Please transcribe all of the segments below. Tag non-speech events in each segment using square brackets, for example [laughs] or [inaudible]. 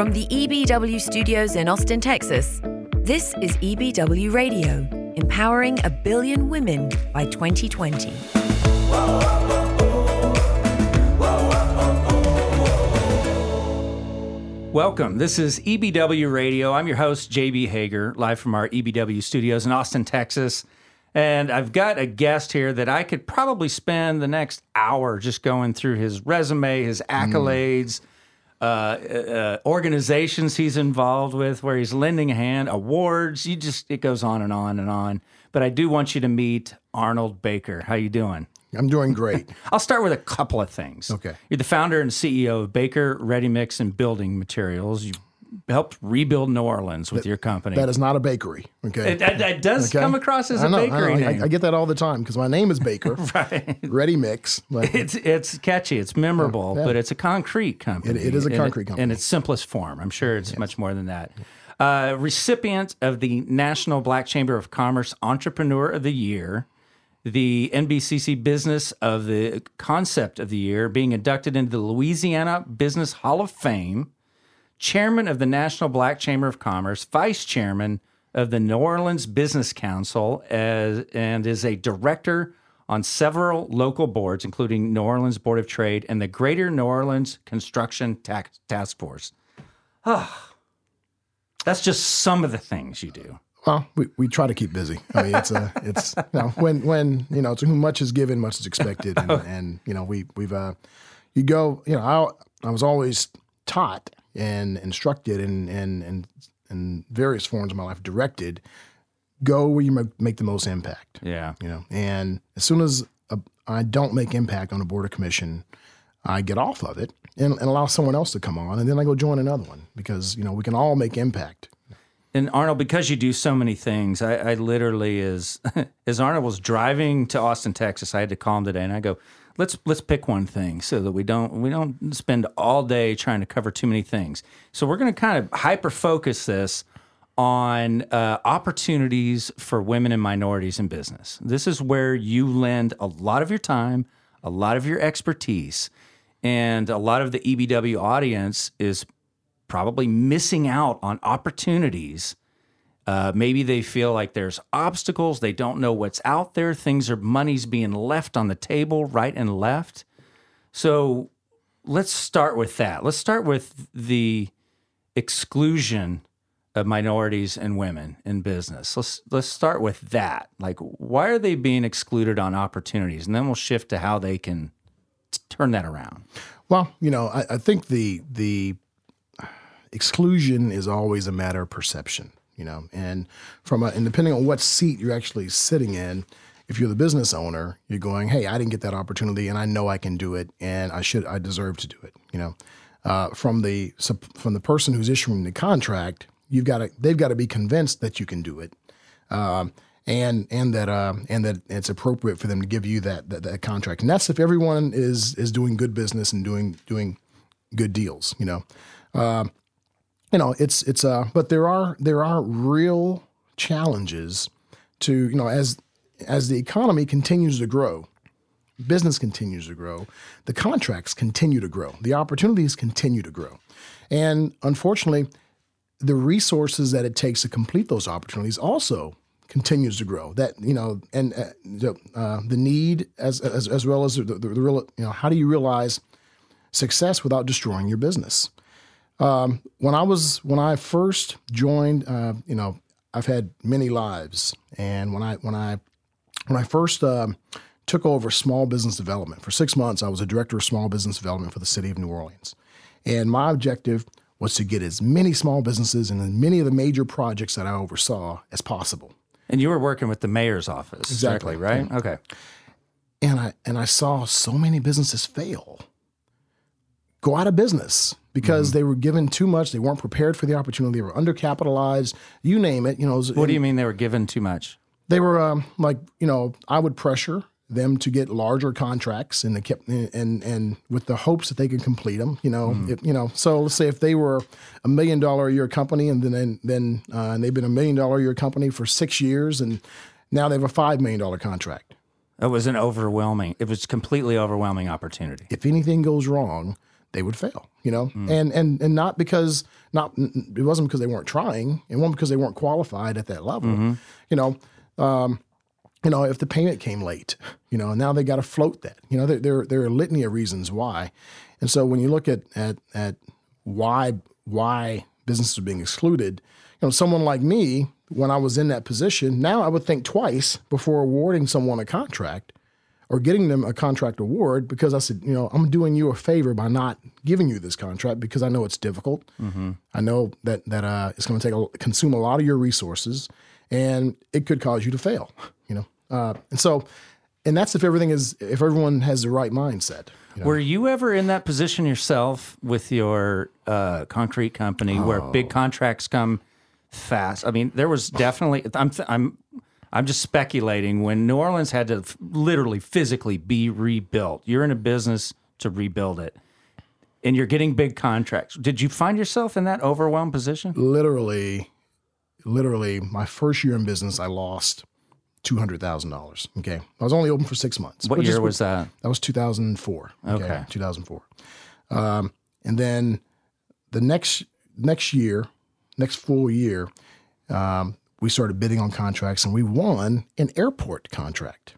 From the EBW studios in Austin, Texas, this is EBW Radio, empowering a billion women by 2020. Welcome. This is EBW Radio. I'm your host, JB Hager, live from our EBW studios in Austin, Texas. And I've got a guest here that I could probably spend the next hour just going through his resume, his mm. accolades, uh, uh, organizations he's involved with, where he's lending a hand, awards. You just it goes on and on and on. But I do want you to meet Arnold Baker. How you doing? I'm doing great. [laughs] I'll start with a couple of things. Okay. You're the founder and CEO of Baker Ready Mix and Building Materials. You helped rebuild New Orleans with your company. That is not a bakery. Okay. It, that, that does Okay? come across as I a know, I bakery. I- name. I, get that all the time because my name is Baker. [laughs] right. Ready Mix. But It's it's catchy, it's memorable, Yeah. but it's a concrete company. It- it is a in concrete company. in its simplest form. I'm sure it's much more than that. Uh, recipient of the National Black Chamber of Commerce Entrepreneur of the Year, the NBCC Business of the Concept of the Year, being inducted into the Louisiana Business Hall of Fame, chairman of the National Black Chamber of Commerce, vice chairman of the New Orleans Business Council, as, and is a director on several local boards, including New Orleans Board of Trade and the Greater New Orleans Construction Tax Task Force. That's just some of the things you do. well, we, we try to keep busy. I mean, it's a [laughs] it's you know, when when you know to whom much is given, much is expected, and, [laughs] and you know we we've uh, you go you know I I was always taught and instructed and in in, in various forms of my life, directed. Go where you make the most impact. Yeah. you know and as soon as i don't make impact on a board of commission i get off of it and, and allow someone else to come on and then i go join another one because you know we can all make impact And Arnold, because you do so many things, I, I literally as [laughs] as Arnold was driving to Austin, Texas, I had to call him today, and I go, let's let's pick one thing so that we don't we don't spend all day trying to cover too many things. So we're going to kind of hyper focus this on uh, opportunities for women and minorities in business. This is where you lend a lot of your time, a lot of your expertise, and a lot of the EBW audience is probably missing out on opportunities. Uh, maybe they feel like there's obstacles. They don't know what's out there. Things are money's being left on the table right and left. So let's start with that. Let's start with the exclusion of minorities and women in business. Let's let's start with that. Like, why are they being excluded on opportunities? And then we'll shift to how they can t- turn that around. well you know i, I think the the exclusion is always a matter of perception you know and from a, and depending on what seat you're actually sitting in if you're the business owner you're going hey i didn't get that opportunity and i know i can do it and i should i deserve to do it you know uh, from the from the person who's issuing the contract you've got to they've got to be convinced that you can do it um, and and that uh, and that it's appropriate for them to give you that, that that contract. And that's if everyone is is doing good business and doing doing good deals. You know, Um you know it's it's uh, but there are there are real challenges to you know as as the economy continues to grow. Business continues to grow, the contracts continue to grow, the opportunities continue to grow. And unfortunately, the resources that it takes to complete those opportunities also continues to grow. That you know, and uh, the, uh, the need as, as as well as the, the, the real you know, how do you realize success without destroying your business? Um, when I was when I first joined, uh, you know, I've had many lives, and when I when I when I first um, took over small business development for six months, I was a director of small business development for the city of New Orleans, and my objective was to get as many small businesses and as many of the major projects that I oversaw as possible. And you were working with the mayor's office, Exactly, right? Okay. and I and I saw so many businesses fail, go out of business because they were given too much. They weren't prepared for the opportunity. They were undercapitalized. You name it. You know, What do you mean they were given too much? they were um, like you know I would pressure them to get larger contracts and they kept and and with the hopes that they could complete them. You know, if, you know. So let's say if they were a million dollar a year company and then then uh, and they've been a million dollar a year company for six years and now they have a five million dollar contract. It was an overwhelming. It was completely overwhelming opportunity. If anything goes wrong, they would fail. You know, and and and not because not it wasn't because they weren't trying, it wasn't because they weren't qualified at that level. You know, um, you know, if the payment came late, you know, and now they got to float that. You know, there, there there are a litany of reasons why, and so when you look at at at why why businesses are being excluded, you know, someone like me, when I was in that position, now I would think twice before awarding someone a contract or getting them a contract award because I said, you know, I'm doing you a favor by not giving you this contract because I know it's difficult. I know that that uh, it's going to take a, consume a lot of your resources, and it could cause you to fail. You know, uh, and so, and that's if everything is if everyone has the right mindset. you know. Were you ever in that position yourself with your uh, concrete company where big Oh. contracts come fast? I mean, there was definitely. I'm. th- I'm. I'm just speculating. When New Orleans had to f- literally physically be rebuilt, you're in a business to rebuild it, and you're getting big contracts. Did you find yourself in that overwhelmed position? literally, literally, my first year in business, I lost two hundred thousand dollars. Okay, I was only open for six months. What is year was that? That was 2004. Okay. 2004. Um, and then the next next year, next full year, um, we started bidding on contracts and we won an airport contract.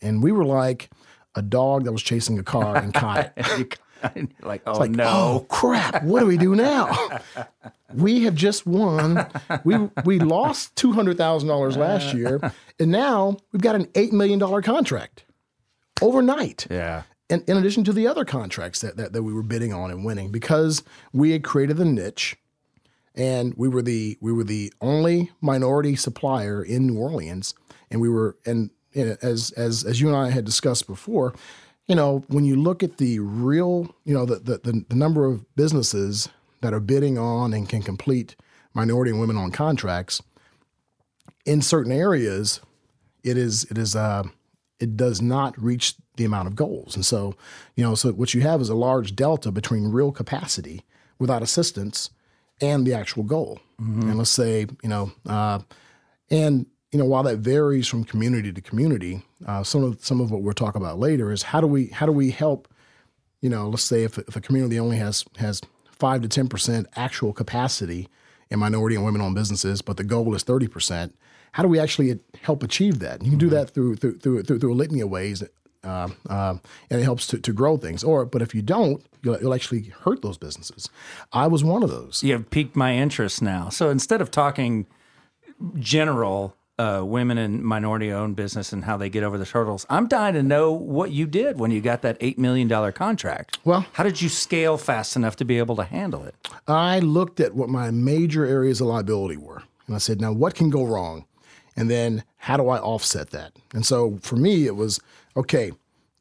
And we were like a dog that was chasing a car and caught it. [laughs] Like, oh Like, no. oh crap, what do we do now? we have just won. We we lost two hundred thousand dollars last year, and now we've got an eight million dollar contract overnight Yeah. in, in addition to the other contracts that, that, that we were bidding on and winning because we had created the niche and we were the we were the only minority supplier in New Orleans. And we were and you know, as as as you and I had discussed before you know when you look at the real you know the the, the, number of businesses that are bidding on and can complete minority and women on contracts in certain areas it is it is uh it does not reach the amount of goals. And so you know so what you have is a large delta between real capacity without assistance and the actual goal. And let's say you know uh, and you know while that varies from community to community uh, some of some of what we'll talk about later is how do we how do we help you know let's say if, if a community only has has five to ten percent actual capacity in minority and women owned businesses but the goal is 30 percent how do we actually help achieve that? You can do that through through through, through, through a litany of ways uh, uh, and it helps to, to grow things or but if you don't you'll, you'll actually hurt those businesses i was one of those you have piqued my interest now. So instead of talking general uh, women and minority owned business and how they get over the hurdles, I'm dying to know what you did when you got that $8 million contract. Well- how did you scale fast enough to be able to handle it? I looked at what my major areas of liability were. And I said, now what can go wrong? And then how do I offset that? And so for me, it was okay,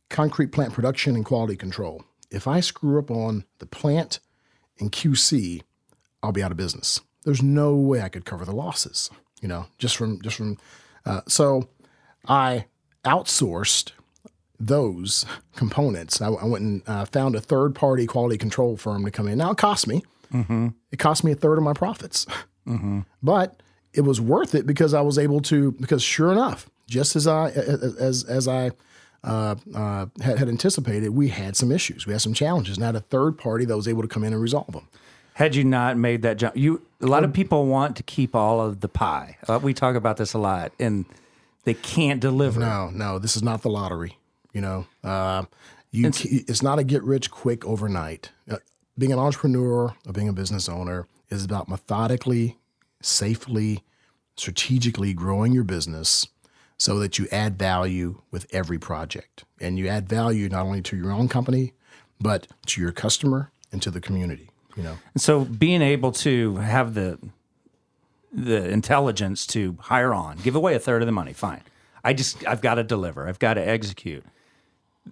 concrete plant production and quality control. If I screw up on the plant and QC, I'll be out of business. There's no way I could cover the losses, you know, just from, just from, uh, so I outsourced those [laughs] components. I, I went and uh, found a third party quality control firm to come in. Now it cost me. It cost me a third of my profits, but it was worth it because I was able to. Because sure enough, just as I as as I uh, uh, had, had anticipated, we had some issues. We had some challenges. And had a third party that was able to come in and resolve them. Had you not made that jump, you a lot of people want to keep all of the pie. Uh, we talk about this a lot, and they can't deliver. No, no, this is not the lottery. You know, uh, you it's, it's not a get rich quick overnight. Uh, being an entrepreneur or being a business owner is about methodically, safely, strategically growing your business so that you add value with every project. And you add value not only to your own company, but to your customer and to the community. You know, And so being able to have the the intelligence to hire on, give away a third of the money, fine. I just I've got to deliver. I've got to execute.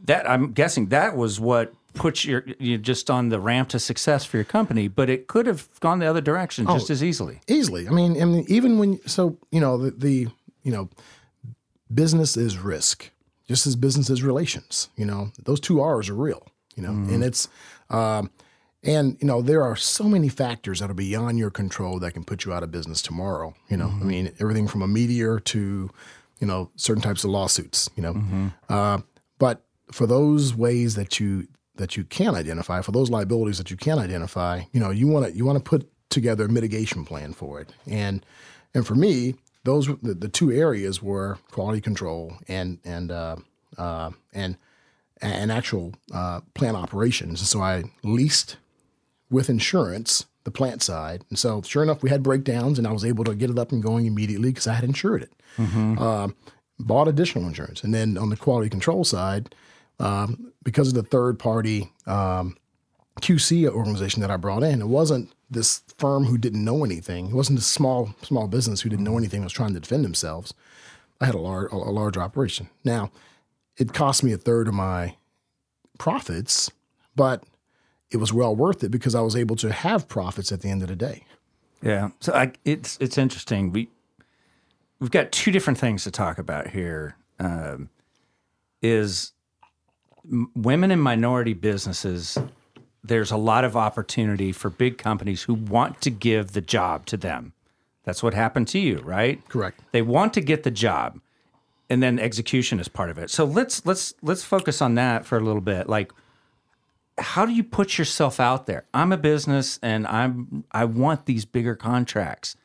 That I'm guessing that was what put your you just on the ramp to success for your company, but it could have gone the other direction oh, just as easily. easily. I mean, I mean, even when so you know the, the you know business is risk, just as business is relations. You know, those two R's are real. You know, and it's um, and you know there are so many factors that are beyond your control that can put you out of business tomorrow. You know, I mean, everything from a meteor to you know certain types of lawsuits. You know, uh, but for those ways that you that you can identify, for those liabilities that you can identify, you know, you want to you want to put together a mitigation plan for it. And and for me, those the, the two areas were quality control and and uh, uh, and and actual uh, plant operations. So I leased with insurance the plant side, and so sure enough, we had breakdowns, and I was able to get it up and going immediately because I had insured it. Uh, bought additional insurance, and then on the quality control side, um, because of the third party um, QC organization that I brought in, it wasn't this firm who didn't know anything. It wasn't a small small business who didn't know anything was trying to defend themselves. I had a large a large operation. Now, it cost me a third of my profits, but it was well worth it because I was able to have profits at the end of the day. Yeah. So I, it's it's interesting. We we've got two different things to talk about here. Um, is women in minority businesses? There's a lot of opportunity for big companies who want to give the job to them. That's what happened to you, right? Correct. They want to get the job, and then execution is part of it. So let's let's let's focus on that for a little bit. Like, how do you put yourself out there? I'm a business, and I'm I want these bigger contracts.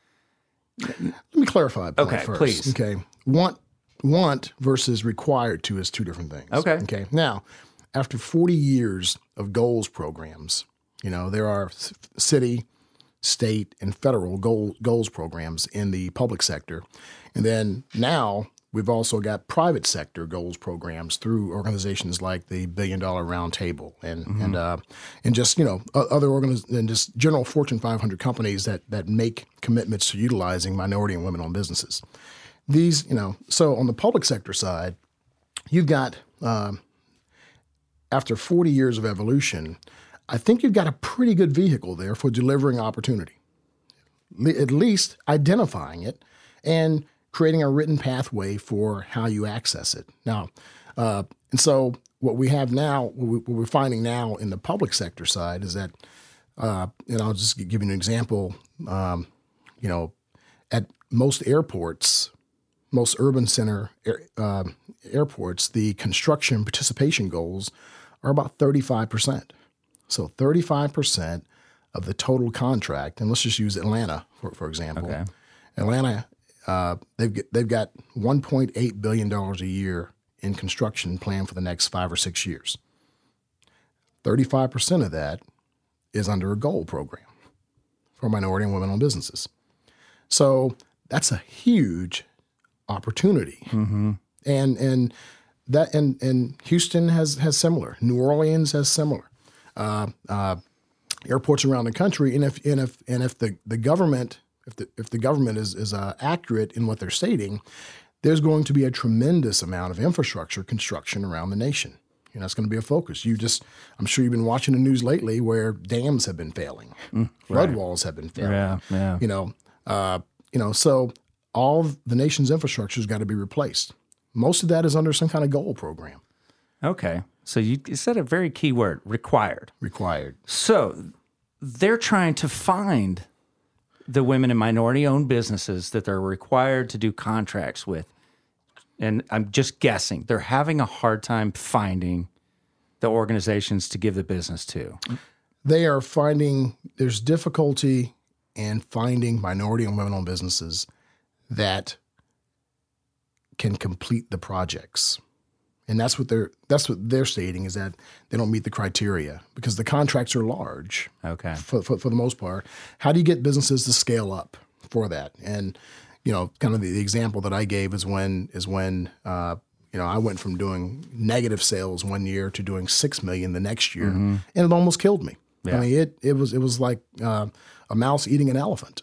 Let me clarify. Okay, first. please. Okay, want want versus required to is two different things. Okay. Okay. Now, after 40 years of goals programs, you know there are city, state, and federal goal, goals programs in the public sector, and then now we've also got private sector goals programs through organizations like the Billion Dollar Round Table and and uh, and just you know other organiz- and just general Fortune 500 companies that that make commitments to utilizing minority and women-owned businesses. These you know so on the public sector side, you've got um, after 40 years of evolution, I think you've got a pretty good vehicle there for delivering opportunity. At least identifying it and creating a written pathway for how you access it. Now, uh, and so what we have now, what, we, what we're finding now in the public sector side is that, uh, and I'll just give you an example. Um, you know, at most airports, most urban center uh, airports, the construction participation goals are about 35%. So 35% of the total contract, and let's just use Atlanta for, for example. Okay. Atlanta, uh, they've they've got 1.8 billion dollars a year in construction planned for the next five or six years. 35% of that is under a goal program for minority and women-owned businesses. So that's a huge opportunity, and and that and and Houston has has similar. New Orleans has similar. Uh, uh, airports around the country, and if and if and if the, the government if the if the government is is uh, accurate in what they're stating, there's going to be a tremendous amount of infrastructure construction around the nation. You know, it's going to be a focus. You just, I'm sure you've been watching the news lately where dams have been failing, flood walls have been failing. Yeah, yeah. You know, uh, you know, so all the nation's infrastructure has got to be replaced. Most of that is under some kind of goal program Okay. So you, said a very key word: required. required. So they're trying to find the women and minority owned businesses that they're required to do contracts with. And I'm just guessing they're having a hard time finding the organizations to give the business to. They are finding there's difficulty in finding minority and women-owned businesses that can complete the projects. And that's what they're that's what they're stating is that they don't meet the criteria because the contracts are large. Okay. for, for, for the most part. How do you get businesses to scale up for that? And you know, kind of the, the example that I gave is when is when uh, you know I went from doing negative sales one year to doing six million the next year, and it almost killed me. I mean, it it was it was like uh, a mouse eating an elephant.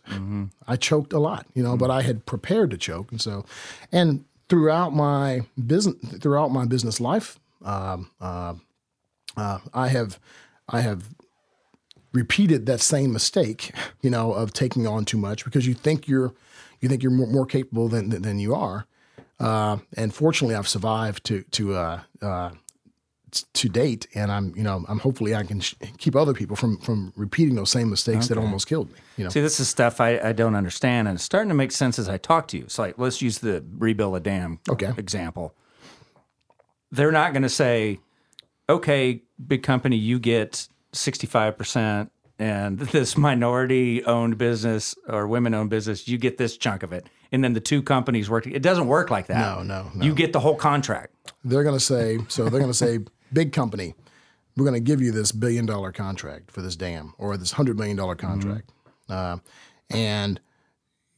I choked a lot, you know, but I had prepared to choke, and so, and throughout my business throughout my business life, um, uh, uh, I have I have repeated that same mistake, you know, of taking on too much because you think you're you think you're more, more capable than than, than you are. Uh, and fortunately, I've survived to to uh, uh, to date, and I'm you know I'm hopefully I can sh- keep other people from from repeating those same mistakes that almost killed me. You know, See, this is stuff I, I don't understand, and it's starting to make sense as I talk to you. So, like, let's use the rebuild a dam Okay. example. They're not going to say, okay, big company, you get 65%, and [laughs] this minority owned business or women owned business, you get this chunk of it. And then the two companies work. It doesn't work like that. No, no, no. You get the whole contract. They're going to say, so they're going to say, big company, we're going to give you this billion dollar contract for this dam or this hundred million dollar contract, uh, and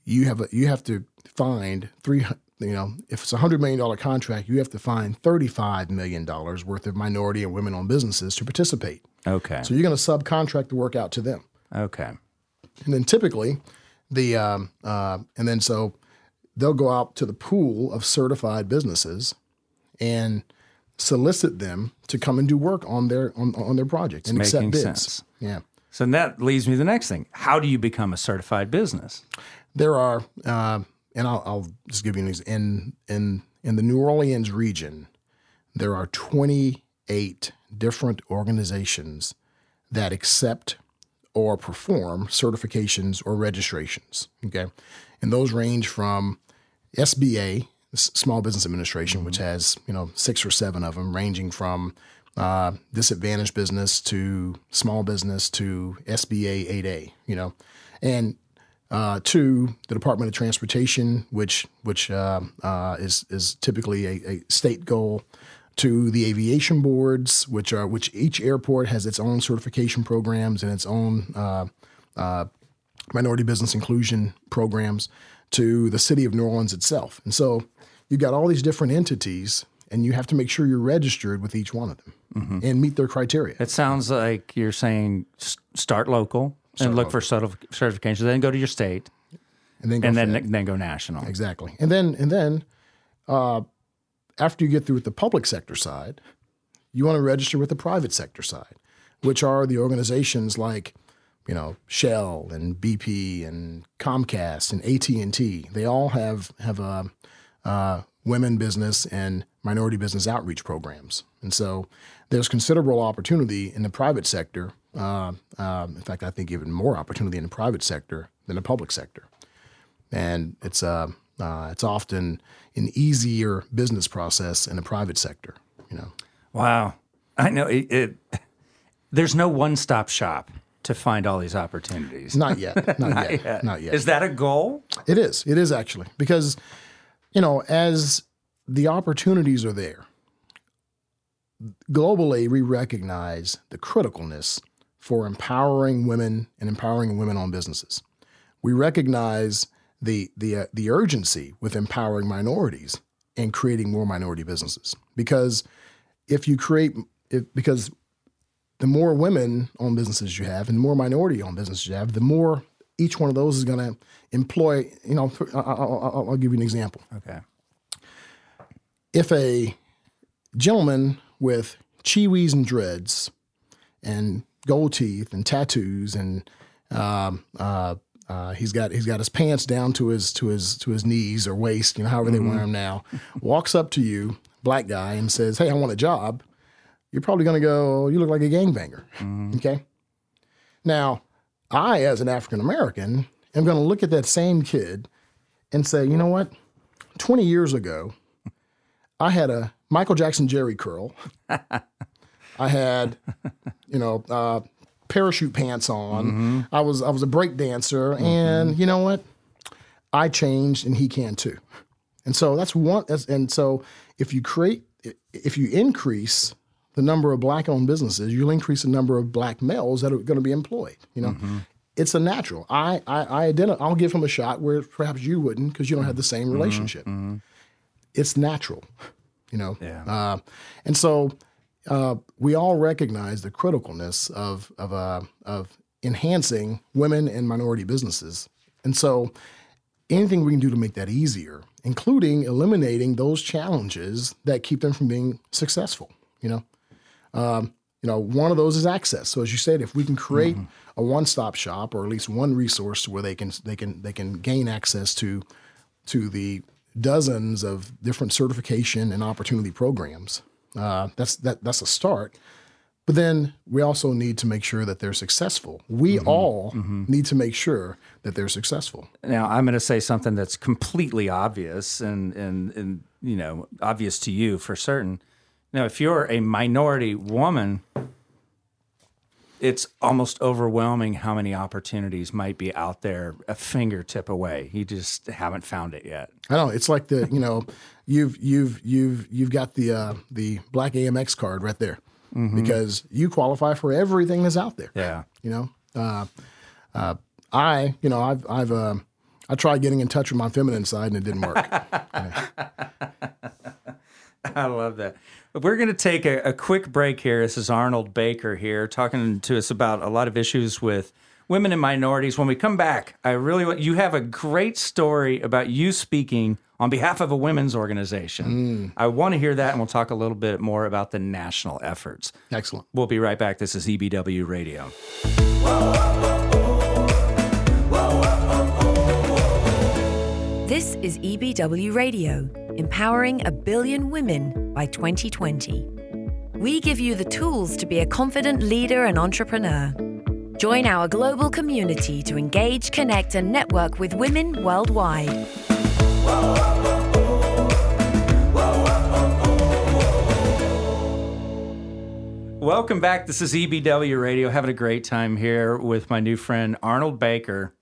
you have a, you have to find three. You know, if it's a hundred million dollar contract, you have to find thirty five million dollars worth of minority and women owned businesses to participate. Okay. So you're going to subcontract the work out to them. okay. And then typically, the um, uh, and then so they'll go out to the pool of certified businesses and solicit them to come and do work on their on, on their project and accept bids. sense. Yeah, So that leads me to the next thing. How do you become a certified business? there are, uh, and I'll, I'll just give you an example. In in in the New Orleans region, there are 28 different organizations that accept or perform certifications or registrations. Okay, and those range from SBA, Small Business Administration, which has you know six or seven of them, ranging from uh, disadvantaged business to small business to SBA 8A. You know, and uh, to the Department of Transportation, which which uh, uh, is is typically a, a state goal, to the aviation boards, which are which each airport has its own certification programs and its own uh, uh, minority business inclusion programs, to the city of New Orleans itself, and so you've got all these different entities, and you have to make sure you're registered with each one of them and meet their criteria. It sounds like you're saying start local and look for certif- certifications, then go to your state, And then go and then then go national. Exactly. And then and then uh, after you get through with the public sector side, you want to register with the private sector side, which are the organizations like you know Shell and BP and Comcast and AT and T. They all have have a uh, women business and minority business outreach programs, and so there's considerable opportunity in the private sector. Uh, um, in fact, I think even more opportunity in the private sector than the public sector and it's uh, uh, it's often an easier business process in the private sector. You know, Wow, I know it. it there's no one stop shop to find all these opportunities. not yet, [laughs] not, yet, not yet. Is that a goal? It is, it is actually because you know as the opportunities are there. Globally, we recognize the criticalness for empowering women and empowering women-owned businesses. We recognize the the uh, the urgency with empowering minorities and creating more minority businesses because if you create if, because the more women owned businesses you have and the more minority owned businesses you have the more each one of those is going to employ you know I'll, I'll give you an example Okay. if a gentleman with chiwis and dreads and gold teeth and tattoos and um, uh, uh, he's got he's got his pants down to his to his to his knees or waist, you know, however they wear them now. Walks up to you, black guy, and says, "Hey, I want a job." You're probably going to go, oh, "You look like a gangbanger." Mm-hmm. Okay. Now, I, as an African American, am going to look at that same kid and say, "You know what? Twenty years ago, I had a Michael Jackson Jheri curl. I had, you know, uh, parachute pants on. Mm-hmm. I was I was a break dancer, mm-hmm. and you know what? I changed, and he can too. And so that's one. That's, and so if you create, if you increase the number of black-owned businesses, you'll increase the number of black males that are going to be employed. You know, it's a natural. I I, I identi- I'll give him a shot where perhaps you wouldn't because you don't have the same relationship. It's natural, you know. Yeah. Uh, and so uh, we all recognize the criticalness of of uh, of enhancing women and minority businesses, and so anything we can do to make that easier, including eliminating those challenges that keep them from being successful. You know, um, you know, one of those is access. So as you said, if we can create a one-stop shop or at least one resource where they can they can they can gain access to to the dozens of different certification and opportunity programs, uh, that's that that's a start. But then we also need to make sure that they're successful. We all need to make sure that they're successful. Now I'm going to say something that's completely obvious and and and you know obvious to you for certain. Now, if you're a minority woman, it's almost overwhelming how many opportunities might be out there a fingertip away. You just haven't found it yet. I know it's like the you know, you've you've you've you've got the uh, the black Amex card right there because you qualify for everything that's out there. Yeah. You know, uh, uh, I you know I've I've uh, I tried getting in touch with my feminine side and it didn't work. [laughs] I love that. We're going to take a, a quick break here. This is Arnold Baker here talking to us about a lot of issues with women and minorities. When we come back, I really want you have a great story about you speaking on behalf of a women's organization. Hmm. I want to hear that, and we'll talk a little bit more about the national efforts. Excellent. We'll be right back. This is EBW Radio. This is EBW Radio, empowering a billion women by 2020. We give you the tools to be a confident leader and entrepreneur. Join our global community to engage, connect, and network with women worldwide. Welcome back. This is EBW Radio. Having a great time here with my new friend Arnold Baker.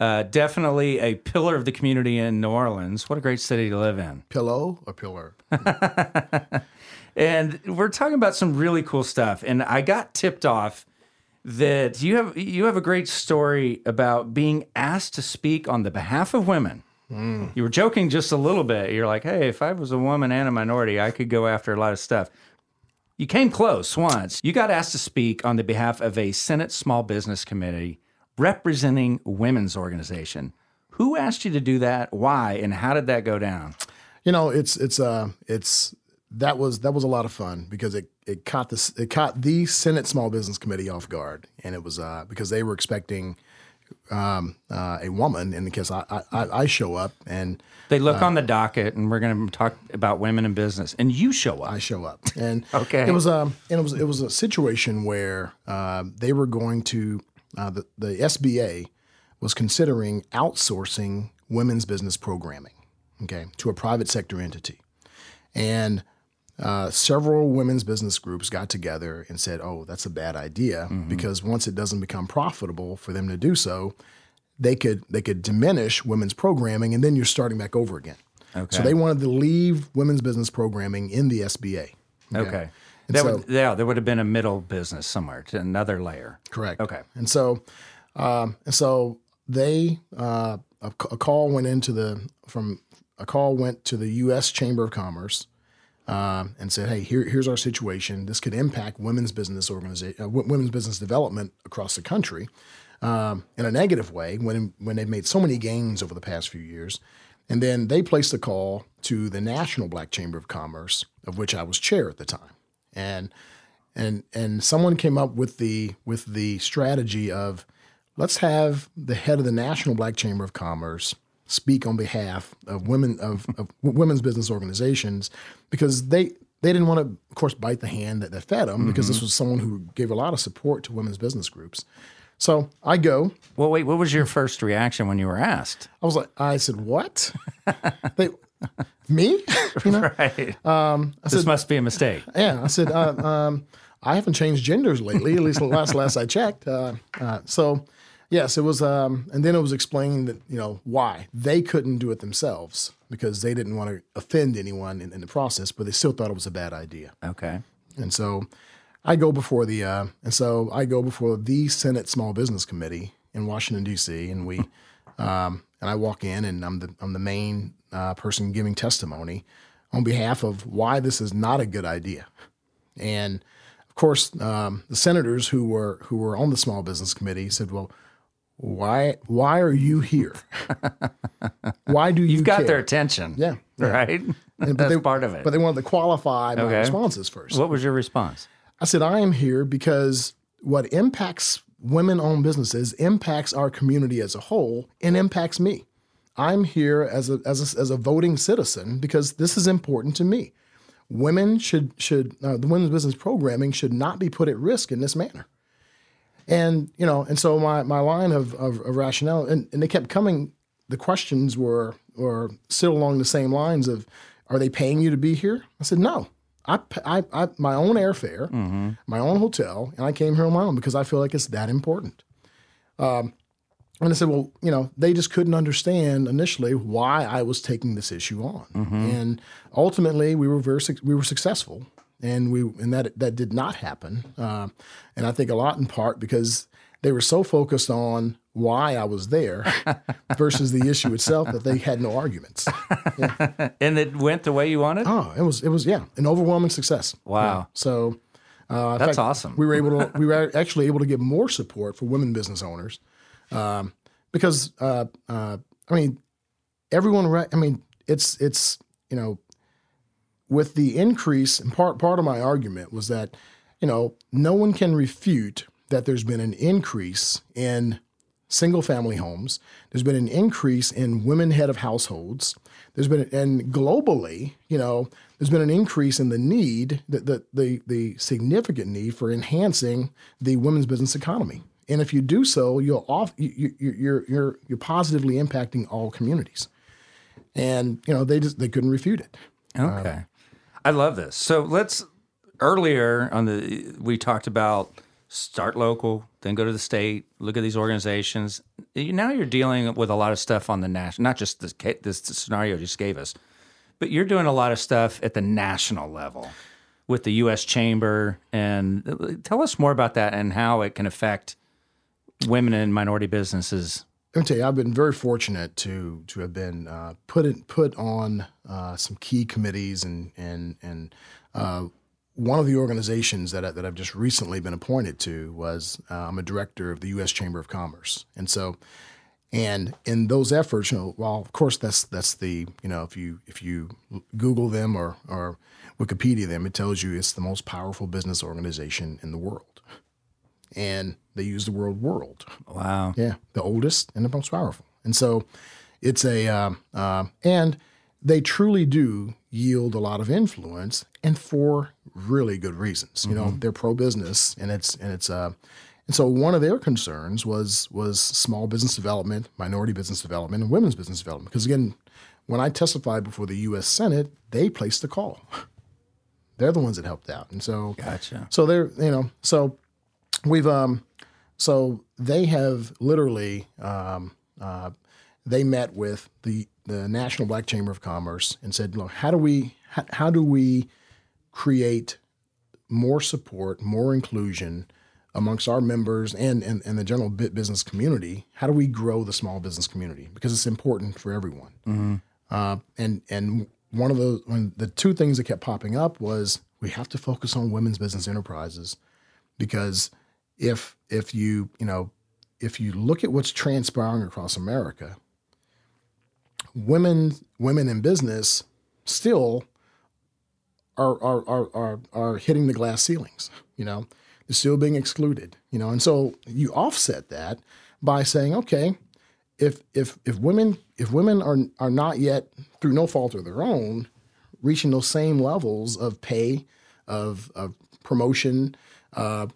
Uh, definitely a pillar of the community in New Orleans. What a great city to live in. Pillow or pillar? [laughs] and we're talking about some really cool stuff. And I got tipped off that you have you have a great story about being asked to speak on the behalf of women. You were joking just a little bit. You're like, "Hey, if I was a woman and a minority, I could go after a lot of stuff." You came close once. You got asked to speak on the behalf of a Senate Small Business Committee representing women's organization. Who asked you to do that? Why? And how did that go down? You know, it's it's uh it's that was that was a lot of fun because it it caught this it caught the Senate Small Business Committee off guard, and it was uh because they were expecting um, uh, a woman, and because I, I I show up and They look on the docket, and we're going to talk about women in business, and you show up. I show up, and [laughs] Okay. it was um and it was it was a situation where uh, they were going to uh, the the SBA was considering outsourcing women's business programming, okay, to a private sector entity, and uh, several women's business groups got together and said, "Oh, that's a bad idea because once it doesn't become profitable for them to do so, they could they could diminish women's programming, and then you're starting back over again." Okay. So they wanted to leave women's business programming in the SBA. Okay. And That so- would, yeah, there would have been a middle business somewhere to another layer. Correct. Okay. And so, um, and so they uh, a, a call went into the from a call went to the U.S. Chamber of Commerce um, and said, "Hey, here, here's our situation. This could impact women's business organization, uh, women's business development across the country um, in a negative way when when they've made so many gains over the past few years." And then they placed a call to the National Black Chamber of Commerce, of which I was chair at the time, and and and someone came up with the with the strategy of let's have the head of the National Black Chamber of Commerce speak on behalf of women of, of women's business organizations because they they didn't want to of course bite the hand that, that fed them because this mm-hmm. was someone who gave a lot of support to women's business groups. So i go. Well, wait, what was your first reaction when you were asked? i was like i said what? [laughs] They [laughs] me you know Right. this must be a mistake. [laughs] Yeah, I said, uh, um, I haven't changed genders lately, at least last last I checked. Uh, uh, so, yes, it was, um, and then it was explained that you know why they couldn't do it themselves because they didn't want to offend anyone in, in the process, but they still thought it was a bad idea. Okay. And so, I go before the, uh, and so I go before the Senate Small Business Committee in Washington D.C. and we, um, and I walk in and I'm the I'm the main uh, person giving testimony on behalf of why this is not a good idea. And of course, um, the senators who were who were on the small business committee said, "Well, why why are you here? [laughs] why do you You've got care?" their attention. Yeah, yeah. Right? And- [laughs] That's they, part of it. But they wanted to qualify my Okay. responses first. what was your response? I said, I am here because what impacts women owned businesses impacts our community as a whole and impacts me. I'm here as a, as a, as a voting citizen because this is important to me. Women should, should uh, the women's business programming should not be put at risk in this manner. And, you know, and so my, my line of, of, of rationale, and, and they kept coming, the questions were, were still along the same lines of, are they paying you to be here? I said, no. I, I, I my own airfare, my own hotel, and I came here on my own because I feel like it's that important. Um, and I said, well, you know, they just couldn't understand initially why I was taking this issue on, and ultimately we were very we were successful, and we and that that did not happen, uh, and I think a lot in part because they were so focused on why I was there versus the issue itself that they had no arguments. [laughs] And it went the way you wanted? Oh, it was it was yeah, an overwhelming success. Wow. Yeah. So uh, That's awesome. We were able to we were actually able to get more support for women business owners um, because uh, uh, I mean everyone. Re- I mean it's it's you know with the increase and part part of my argument was that you know no one can refute that there's been an increase in single family homes. There's been an increase in women head of households. There's been and globally, you know, there's been an increase in the need, the the the, the significant need for enhancing the women's business economy. And if you do so, you'll off you, you, you're you're you're positively impacting all communities. And you know they just they couldn't refute it. Okay. I love this. So let's earlier on the we talked about start local, then go to the state, look at these organizations. Now you're dealing with a lot of stuff on the national, not just this this scenario you just gave us, but you're doing a lot of stuff at the national level with the U.S. Chamber. And uh, tell us more about that and how it can affect women and minority businesses. Me tell you, I've been very fortunate to to have been uh, put in, put on uh, some key committees and and and uh, one of the organizations that I, that I've just recently been appointed to was uh, I'm a director of the U.S. Chamber of Commerce, and so and in those efforts, you know, while of course that's that's the you know if you if you Google them or or Wikipedia them, it tells you it's the most powerful business organization in the world, and they use the word world. Wow. Yeah, the oldest and the most powerful. And so it's a, um, uh, and they truly do yield a lot of influence and for really good reasons. You know, they're pro business and it's, and it's, uh, and so one of their concerns was, was small business development, minority business development, and women's business development. Because again, when I testified before the U.S. Senate, they placed the call. [laughs] They're the ones that helped out. And so, Gotcha. so they're, you know, so we've, um, so they have literally um, uh, they met with the the National Black Chamber of Commerce and said, look, how do we how, how do we create more support, more inclusion amongst our members and, and, and the general bit business community? How do we grow the small business community because it's important for everyone? Uh, and and one of the when the two things that kept popping up was we have to focus on women's business enterprises because if if you you know if you look at what's transpiring across America, women women in business still are are are are, are hitting the glass ceilings. You know, they're still being excluded. You know, and so you offset that by saying, okay, if if if women if women are are not yet through no fault of their own reaching those same levels of pay, of of promotion, uh,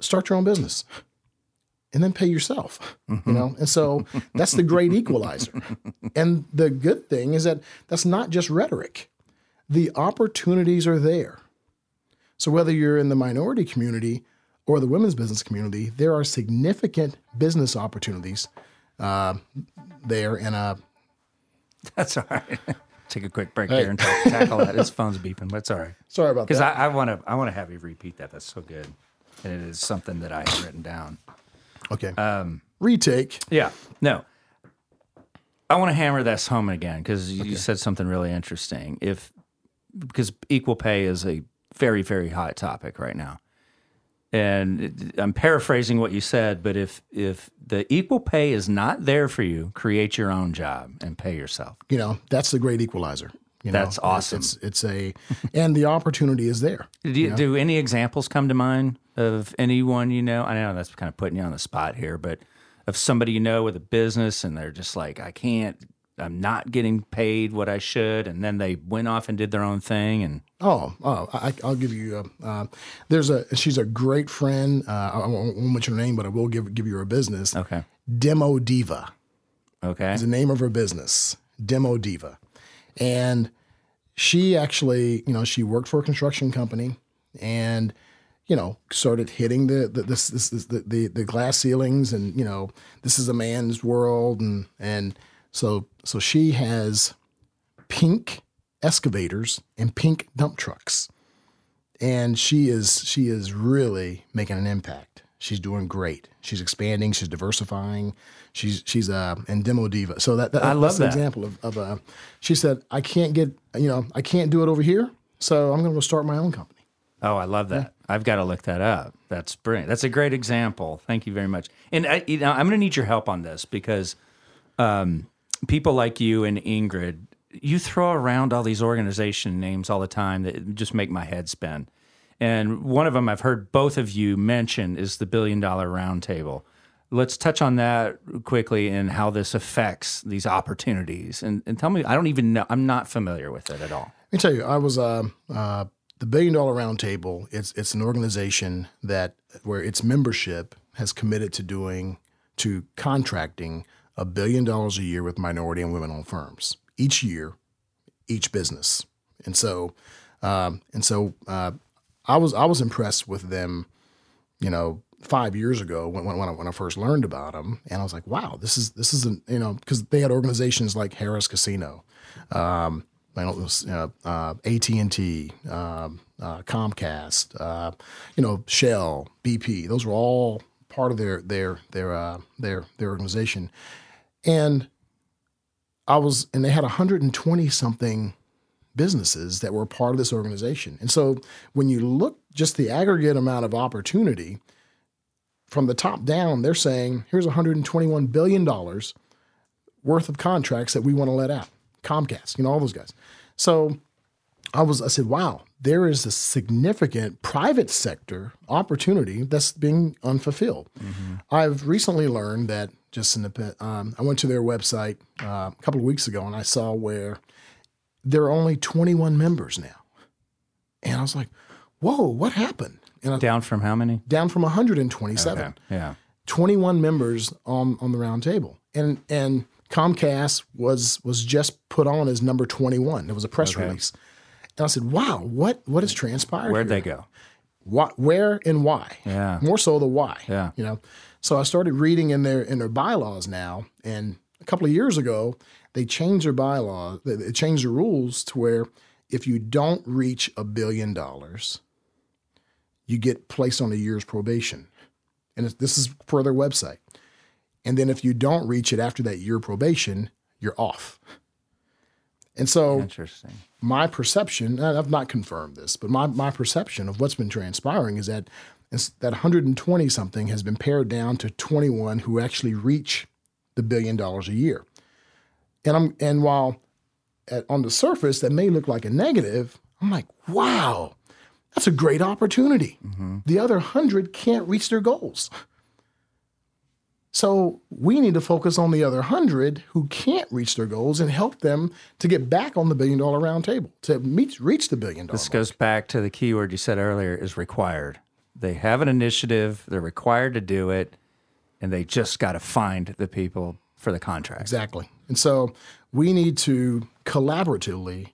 start your own business and then pay yourself you know and so that's the great equalizer and the good thing is that that's not just rhetoric the opportunities are there so whether you're in the minority community or the women's business community there are significant business opportunities uh, there and uh, [laughs] That's all right. [laughs] Take a quick break there and ta- tackle that. His phone's beeping, but it's all right. sorry about that. Because I want to, I want to have you repeat that. That's so good, and it is something that I have written down. Okay. Um, retake. Yeah, no, I want to hammer this home again because you said something really interesting. If because equal pay is a very, very hot topic right now, and it- I'm paraphrasing what you said, but if if the equal pay is not there for you, create your own job and pay yourself. you know that's the great equalizer you know? That's awesome. it's, it's a [laughs] and the opportunity is there Do, you, do any examples come to mind of anyone you know? I know that's kind of putting you on the spot here, but of somebody you know with a business and they're just like, I can't, I'm not getting paid what I should, and then they went off and did their own thing, and Oh, oh, I, I'll give you. A, uh, there's a. She's a great friend. Uh, I won't, won't mention her name, but I will give give you her business. okay, Demo Diva okay, is the name of her business. Demo Diva, and she actually, you know, she worked for a construction company and you know, started hitting the the this, this, this, the, the the glass ceilings, and you know, this is a man's world, and and so so she has pink excavators and pink dump trucks, and she is she is really making an impact. She's doing great. She's expanding. She's diversifying. She's she's a and demo diva. So that, that I love that's an that. example of, of a. She said, "I can't get you know I can't do it over here, so I'm going to go start my own company." Oh, I love that. I've got to look that up. That's brilliant. That's a great example. Thank you very much. And I, you know, I'm going to need your help on this because um, people like you and Ingrid, you throw around all these organization names all the time that just make my head spin. And one of them I've heard both of you mention is the Billion Dollar Roundtable. Let's touch on that quickly and how this affects these opportunities. And, and tell me, I don't even know, I'm not familiar with it at all. Let me tell you, I was uh, uh, the Billion Dollar Roundtable. It's it's an organization that where its membership has committed to doing to contracting a billion dollars a year with minority and women-owned firms each year, each business, and so um, and so uh, I was I was impressed with them, you know, five years ago when when I, when I first learned about them, and I was like, wow, this is this is an you know because they had organizations like Harris Casino. Um, I don't know, uh, uh, AT and T, um, uh, Comcast, uh, you know, Shell, BP. Those were all part of their their their uh, their their organization, and I was, and they had 120 something businesses that were part of this organization. And so when you look just the aggregate amount of opportunity from the top down, they're saying here's 121 billion dollars worth of contracts that we want to let out. Comcast, you know, all those guys. So I was, I said, wow, there is a significant private sector opportunity that's being unfulfilled. I've recently learned that just in the, um, I went to their website uh, a couple of weeks ago and I saw where there are only 21 members now. And I was like, whoa, what happened? And I, Down from how many? down from 127. Okay. Yeah. 21 members on on the round table. And and Comcast was was just put on as number 21. There was a press release. And I said, "Wow, what what has transpired? Where'd here? they go? What where and why? Yeah. More so the why. Yeah. You know. So I started reading in their in their bylaws now and a couple of years ago they changed their bylaws, they changed the rules to where if you don't reach a billion dollars, you get placed on a year's probation. And this is per their website. And then if you don't reach it after that year probation, you're off. And so Interesting. my perception, and I've not confirmed this, but my, my perception of what's been transpiring is that is that 120 something has been pared down to 21 who actually reach the billion dollars a year. And I'm and while at, on the surface that may look like a negative, I'm like, wow, that's a great opportunity. Mm-hmm. The other 100 can't reach their goals. So we need to focus on the other 100 who can't reach their goals and help them to get back on the billion dollar round table, to meet, reach the billion dollar. This goes back to the keyword you said earlier is required. They have an initiative, they're required to do it, and they just got to find the people for the contract. Exactly. And so we need to collaboratively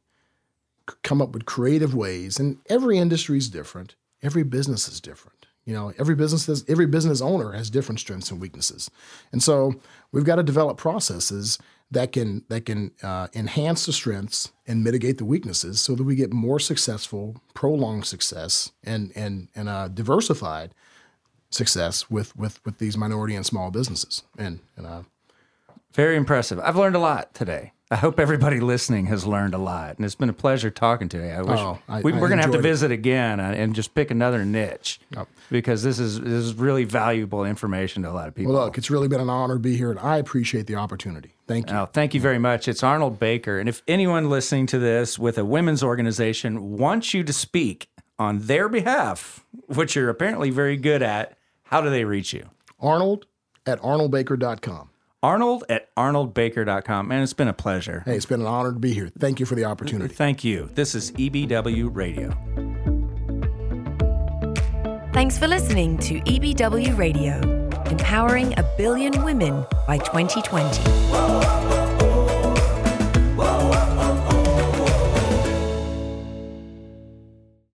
come up with creative ways. And every industry is different. Every business is different. You know, every business has, every business owner has different strengths and weaknesses. And so we've got to develop processes that can that can uh, enhance the strengths and mitigate the weaknesses, so that we get more successful, prolonged success, and and and uh, diversified success with with with these minority and small businesses. And and uh, Very impressive. I've learned a lot today. I hope everybody listening has learned a lot, and it's been a pleasure talking to you. I wish Oh, I- we, we're going to have to enjoyed it. visit again and, and just pick another niche because this is this is really valuable information to a lot of people. Well, look, it's really been an honor to be here, and I appreciate the opportunity. Thank you. Oh, thank you very much. It's Arnold Baker. And if anyone listening to this with a women's organization wants you to speak on their behalf, which you're apparently very good at, how do they reach you? Arnold at arnoldbaker.com. Arnold at arnoldbaker.com. Man, it's been a pleasure. Hey, it's been an honor to be here. Thank you for the opportunity. Thank you. This is EBW Radio. Thanks for listening to EBW Radio, empowering a billion women by 2020.